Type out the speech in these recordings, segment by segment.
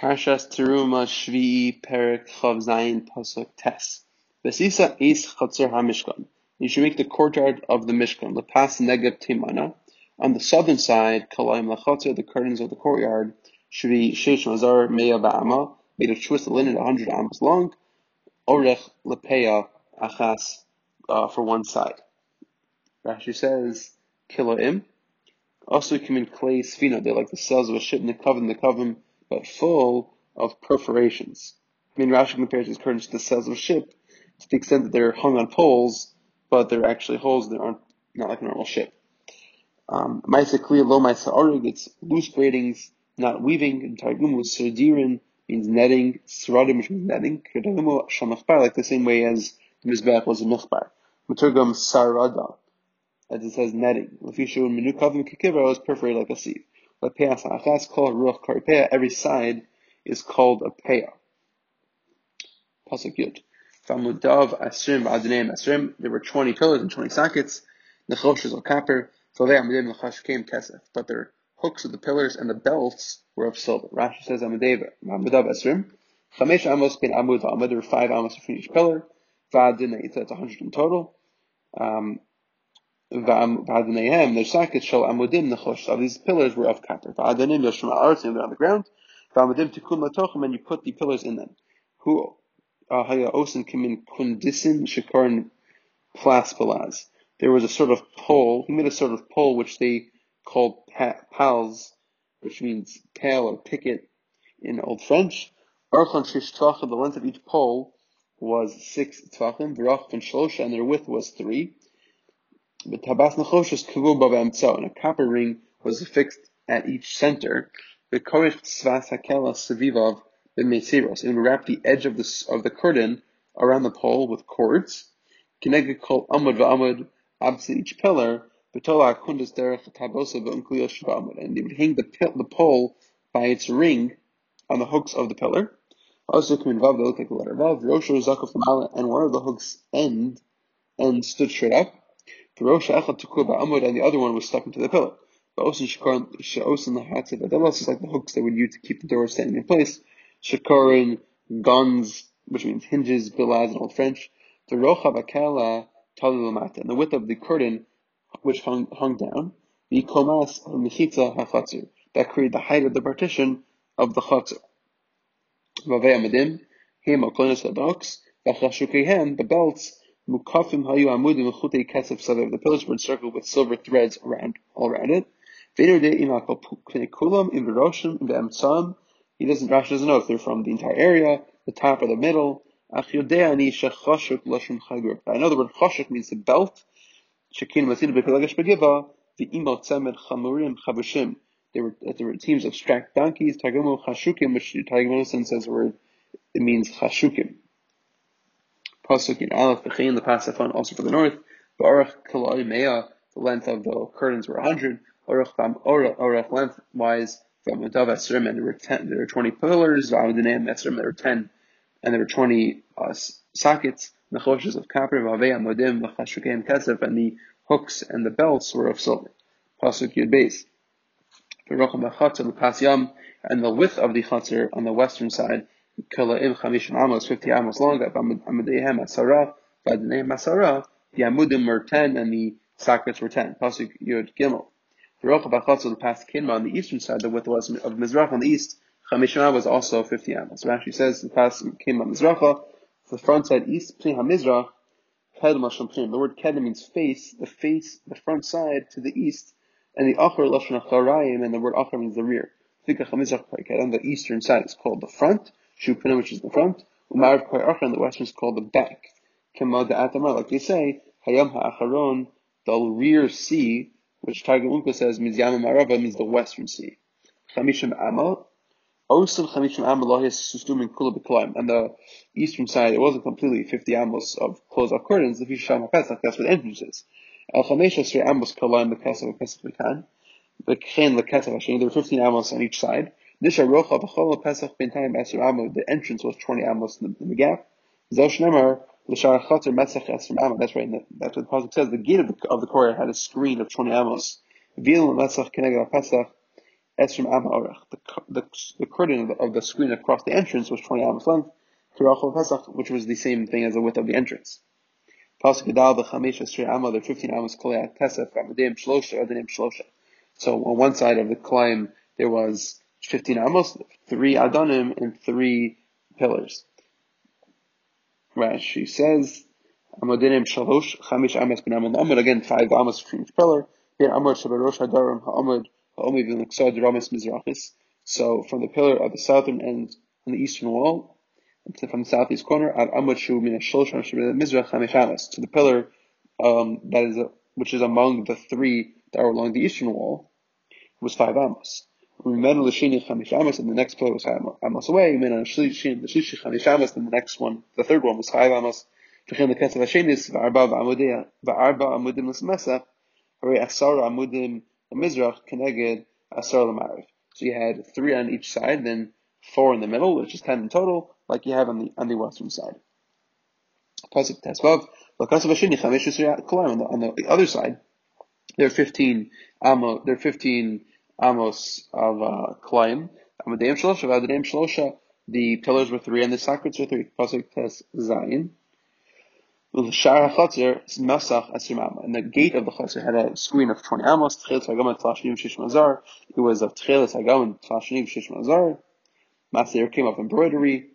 Parshas Teruma Shvi Perik Chav Zayin Pasuk Tes. Besisa Is Chatzir HaMishkan. You should make the courtyard of the Mishkan, the Pas Negev Timana. On the southern side, Kalayim Lachatzir, the curtains of the courtyard, should be Sheish Mazar Meya Ba'ama, made of twisted linen, 100 amos long, Orech Lepeya Achas, uh, for one side. Rashi says, Kiloim. Also, come in clay sfina, they're like the cells of a ship, in the coven, the coven, but full of perforations. I mean, Rashi compares these curtains to the sails of a ship to the extent that they're hung on poles, but they're actually holes that aren't not like a normal ship. Um, Maisa clear low Maisa Arig, it's loose braidings, not weaving, and Targum was Serdirin, means netting, Seradim, which means netting, Kedamu Shamachbar, like the same way as the Mizbech was a Michbar. Maturgum Sarada, as it says netting. Lefishu Menukavim Kikiva was perforated like a sieve. Every side is called a peah. Pasuk Yud. Famudav Asrim Adinem Asrim. There were 20 pillars and 20 sockets. Nechoshes or copper. But their hooks of the pillars and the belts were of silver. Rashi says Amadev Mamudav Asrim. Chamesh Amos bin Amud Amud. There were five Amos between each pillar. Vadin, that's 100 in total. Um, V'adanehem, their sockets shall amudim nechosh. Of these pillars were of copper. V'adanim yoshim ha'aretz, and they're on the ground. V'amudim tikun latochem, and you put the pillars in them. Who haya osin kimin kundisin shikarin plas palaz. There was a sort of pole. He made a sort of pole which they called pals, which means pale or picket in Old French. Archon shish the length of each pole was six tvachim. V'rach and and their width was three. But tabas nechoshes kavu b'v'emtzo, and a copper ring was affixed at each center. The korich tzvas hakela sevivav b'mesiros, and wrap the edge of the of the curtain around the pole with cords. Kineged kol amud v'amud, opposite each pillar. B'tola kundas derech tabosa v'unkliyos v'amud, and they would hang the the pole by its ring on the hooks of the pillar. Also, come vav, they look like the letter vav. Rosho zakov and one of the hooks end and stood straight up. The Rosh Echad Tukul Ba'amud and the other one was stuck into the pillar. Ba'osin Shakarin Sha'osin Lahatziv Adelos is like the hooks they would use to keep the door standing in place. Shakarin, guns, which means hinges, bilaz in Old French. The Rocha Bakala Talilamata, and the width of the curtain which hung, hung down. The Komas Mechitza HaChatzir, that created the height of the partition of the Chatzir. Vavei Amadim, Him Oklonis Hadoks, Vachashukehem, the belts, Mukafim hayu amudim chutei kesef savev. The pillars were encircled with silver threads around all around it. De kulam im veroshim ve'emtzam. He doesn't, Rashi doesn't know if they're from the entire area, the top or the middle. Ach yodeani shechashuk lashon chagur. I know the word chashuk means the belt. Shekin begiva. The imot chamurim were, there were teams of strapped donkeys. Tagumu chashukim, which says the word, it means chashukim. Pasuk in Aleph Bechin, the Pasafon, also for the north. Barach Kalai Mea, the length of the curtains were 100. Orach Bam Orach lengthwise from Adav Esrim, and there were 10, there were 20 pillars. Vavadanem Esrim, there were 10, and there were 20 uh, sockets. Nechoshes of copper, Vavei Amodim, Vachashukem Kesef, and the hooks and the belts were of silver. Pasuk Yud Beis. Bachatz and the Pasyam, and the width of the Chatzar on the western side Kila'im Chamishim Amos, 50 Amos long, Amadehem Asara, Vadanehem Asara, the Amudim were 10 and the sockets were 10. Pasuk Yud Gimel. The Rocha Bachatzel, the past Kinma on the eastern side, the width was of Mizrach on the east, Chamishim was also 50 Amos. Rashi says the past Kinma Mizracha, the front side east, Pnei HaMizrach, Kedem The word Kedem means face, the face, the front side to the east, and the Achar Lashon Acharayim, and the word Achar means the rear. Think of HaMizrach on the eastern side is called the front, Shupina, which is the front, Umarav Koy and the western is called the back. Kemad Atamar, like they say, Hayam Ha'acharon, the rear sea, which Targum Unka says means Yamam Arava, means the western sea. Chamishim Amal, Osil Chamishim Amal Lohis Sustum in Kula. And the eastern side, it wasn't completely 50 amos of closed off curtains, the Fisham HaPesach, that's what the entrance is. El Chamesha Sri Amos Kolaim B'Kesach B'Kesach B'Kan. B'Chen L'Kesach Hashini, there were 15 amos on each side. Pesach B'intayim Esr. The entrance was 20 amos in the, in the gap. Zel Shnemer L'shar Metzach Esr Amo. That's right. That's what the pasuk says. The gate of the, of the courtyard had a screen of 20 amos. Vil Kenegel Pesach Orech. The, the, curtain of the, of the, screen across the entrance was 20 amos length, Tirachol Pesach, which was the same thing as the width of the entrance. Pasuk 15 amos kolei amadim shlosha, shlosha. So on one side of the climb, there was 15 amos, three adonim, and three pillars. Right, she says, Amodinim shalosh, chamish amos amod amod, again, five amos for each pillar. Ben amod shabarosh hadarim ha'amod, ha'omid v'nexod ramis mizrachis. So from the pillar at the southern end on the eastern wall, from the southeast corner, at amod shu min shalosh mizrach chamish amos, to the pillar um, that is a, which is among the three that are along the eastern wall, was five amos. Umimen l'shini chamishamas, and the next play was amos away. Umimen l'shini chamishamas, and the next one, the third one was chayav amos. V'chein l'ketzav amudim. So you had three on each side, then four in the middle, which is ten in total, like you have on the on the western side. Pasuk Tesvav, on the other side, there are fifteen amo, there are fifteen amos of uh, climb. Amadeim Shlosha, Amadeim Shlosha. The pillars were three and the sockets were three. Pasuk Tes Zayin. And the gate of the chaser had a screen of 20 amos. It was of tchelis hagaman tlashnim shish mazar. Maser came of embroidery,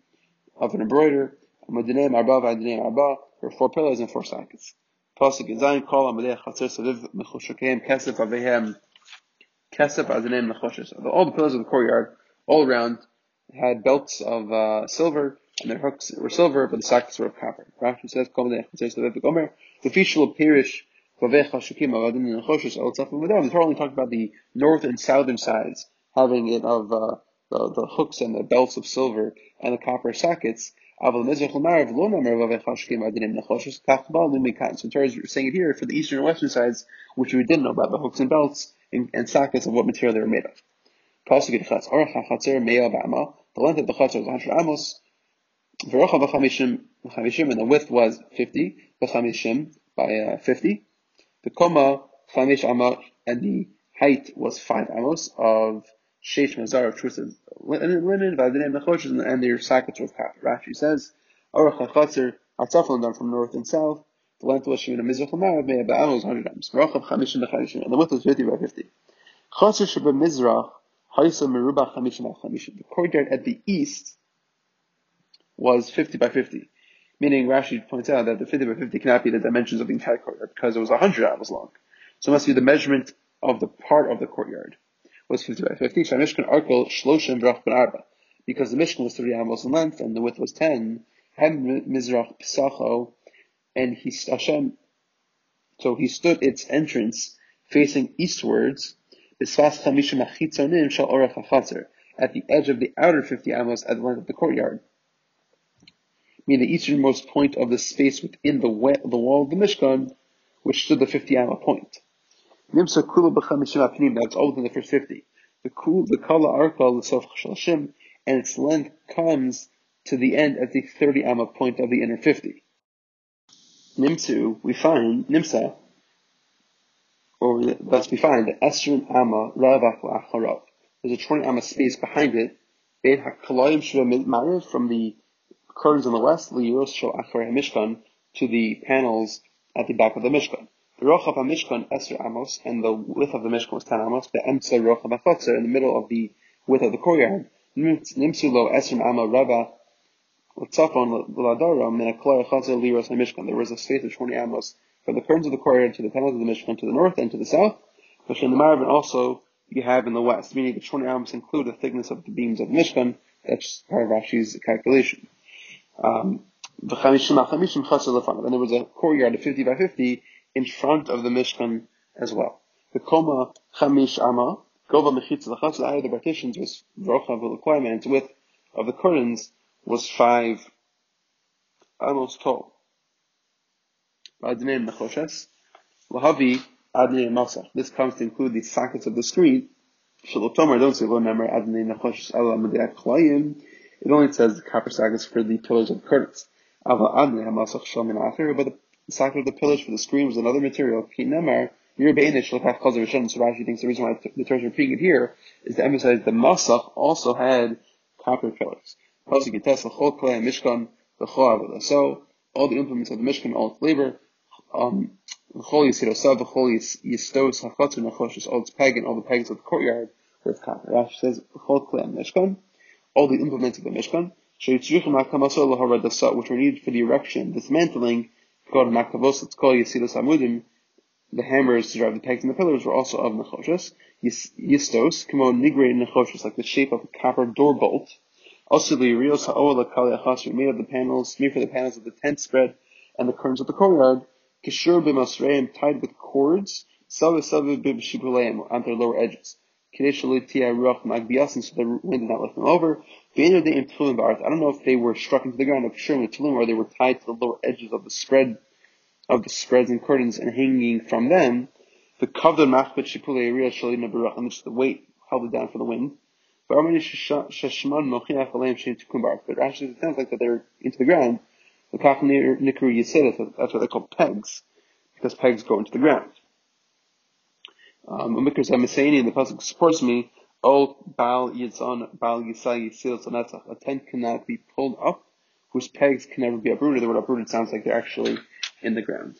of an embroider. Amadeim arba v'adadeim arba. There were four pillars and four sockets. Pasuk Zayin call amadei chaser saviv mechushakeim kesef avehem kesef azanem nechoshes. All the pillars of the courtyard, all around, had belts of uh, silver and their hooks were silver, but the sockets were of copper. Rashi says, the official parish the Torah only talked about the north and southern sides, having it of uh, the, the hooks and the belts of silver and the copper sockets. So the Torah is saying it here for the eastern and western sides, which we didn't know about the hooks and belts and, and sockets of what material they were made of. The length of the chatzar was 100 amos, and the width was 50, v'chamishim, by uh, 50. The koma, chamish amma, and the height was 5 amos of sheish mazar of truth linen, v'adinim nechoshes, and their sockets were cut. Rashi says, Orach ha'chatzer, atzafon done from north and south, the length was shemina mizrach l'marav, me'ah ba'amos, 100 amos. V'rocha v'chamishim v'chamishim, and the width was 50 by 50. Chatzer sheba mizrach, haisa meruba chamishim al-chamishim. The courtyard at the east was 50 by 50. Meaning Rashi points out that the 50 by 50 cannot be the dimensions of the entire courtyard because it was 100 amos long. So it must be the measurement of the part of the courtyard was 50 by 50. Shamishkan Arkel Shloshim Brach Ben Arba. Because the Mishkan was 30 amos in length and the width was 10. Hem Mizrach Pisacho. And he, Hashem, so he stood its entrance facing eastwards. At the edge of the outer 50 amos at the length of the courtyard meaning the easternmost point of the space within the, wall of the Mishkan, which stood the 50 amma point. Nimsa kula that's all within the first 50. The kul, the kala arka l'sof and its length comes to the end at the 30 amma point of the inner 50. Nimsu, we find, Nimsa, or thus we find that Esrin Amma Lavach Lacharav. There's a 20 Amma space behind it, from the curtains on the west, liuros shel acharei mishkan, to the panels at the back of the mishkan. The rochav mishkan esr amos, and the width of the mishkan was ten amos. The emtza rochav hachotzer, in the middle of the width of the courtyard. Nimsu lo esr amma rava There was a space of twenty amos from the curtains of the courtyard to the panels of the mishkan to the north and to the south. But in the Marvin also you have in the west, meaning the 20 amos include the thickness of the beams of the Mishkan. That's part of Rashi's calculation. Um, and there was a courtyard of 50 by 50 in front of the Mishkan as well. The Koma Chamish Ama, Gova Mechitz of the partitions was Vrocha V'Lekwaim, and its width of the curtains was five amos tall. Adnei Mechoshes, Lahavi Adnei Masach. This comes to include the sockets of the screen. Shalotomar, don't say, remember, Adnei Mechoshes Ala Madei Klayim, it only says the copper sockets for the pillars of the curtains. But the socket of the pillars for the screen was another material. Mir Beinish Lakach Chazer Rishon, so Rashi thinks the reason why the Torah is repeating it here is to emphasize the Masach also had copper pillars. Pasuk Klei Mishkan Avodah. So, all the implements of the Mishkan, all its labor, um, L'chol Yisirosav, L'chol Yistos, HaChatzer, Nachoshis, all its pagan, all the pagans of the courtyard with copper. Rashi says, L'chol Klei Mishkan, all the implements of the Mishkan, which were needed for the erection, dismantling, called Makavos, called Yisiros Amudim, the hammers to drive the pegs and the pillars were also of nechoshes. Yistos, kimo nigre nechoshes, like the shape of a copper door bolt. Also the rios ha'ola achas made of the panels, made for the panels of the tent spread and the curtains of the courtyard. Kishur b'masreim, tied with cords, salve salve b'shibuleim, on their lower edges. Kadesh tia ruach magbiasin, so the wind did not lift them over. I don't know if they were struck into the ground of Kishur or they were tied to the lower edges of the spread of the spreads and curtains and hanging from them, the kavda machbet shipule area shalina barach, and the weight held it down for the wind. But actually, it sounds like that they're into the ground. The kach nikru yisedet, that's what they call pegs, because pegs go into the ground. Um, Mikras HaMesayini, the pasuk supports me, O Baal Yitzon, Baal Yisai Yisil Sonetzach, a tent cannot be pulled up, whose pegs can never be uprooted. The word uprooted sounds like they're actually in the ground.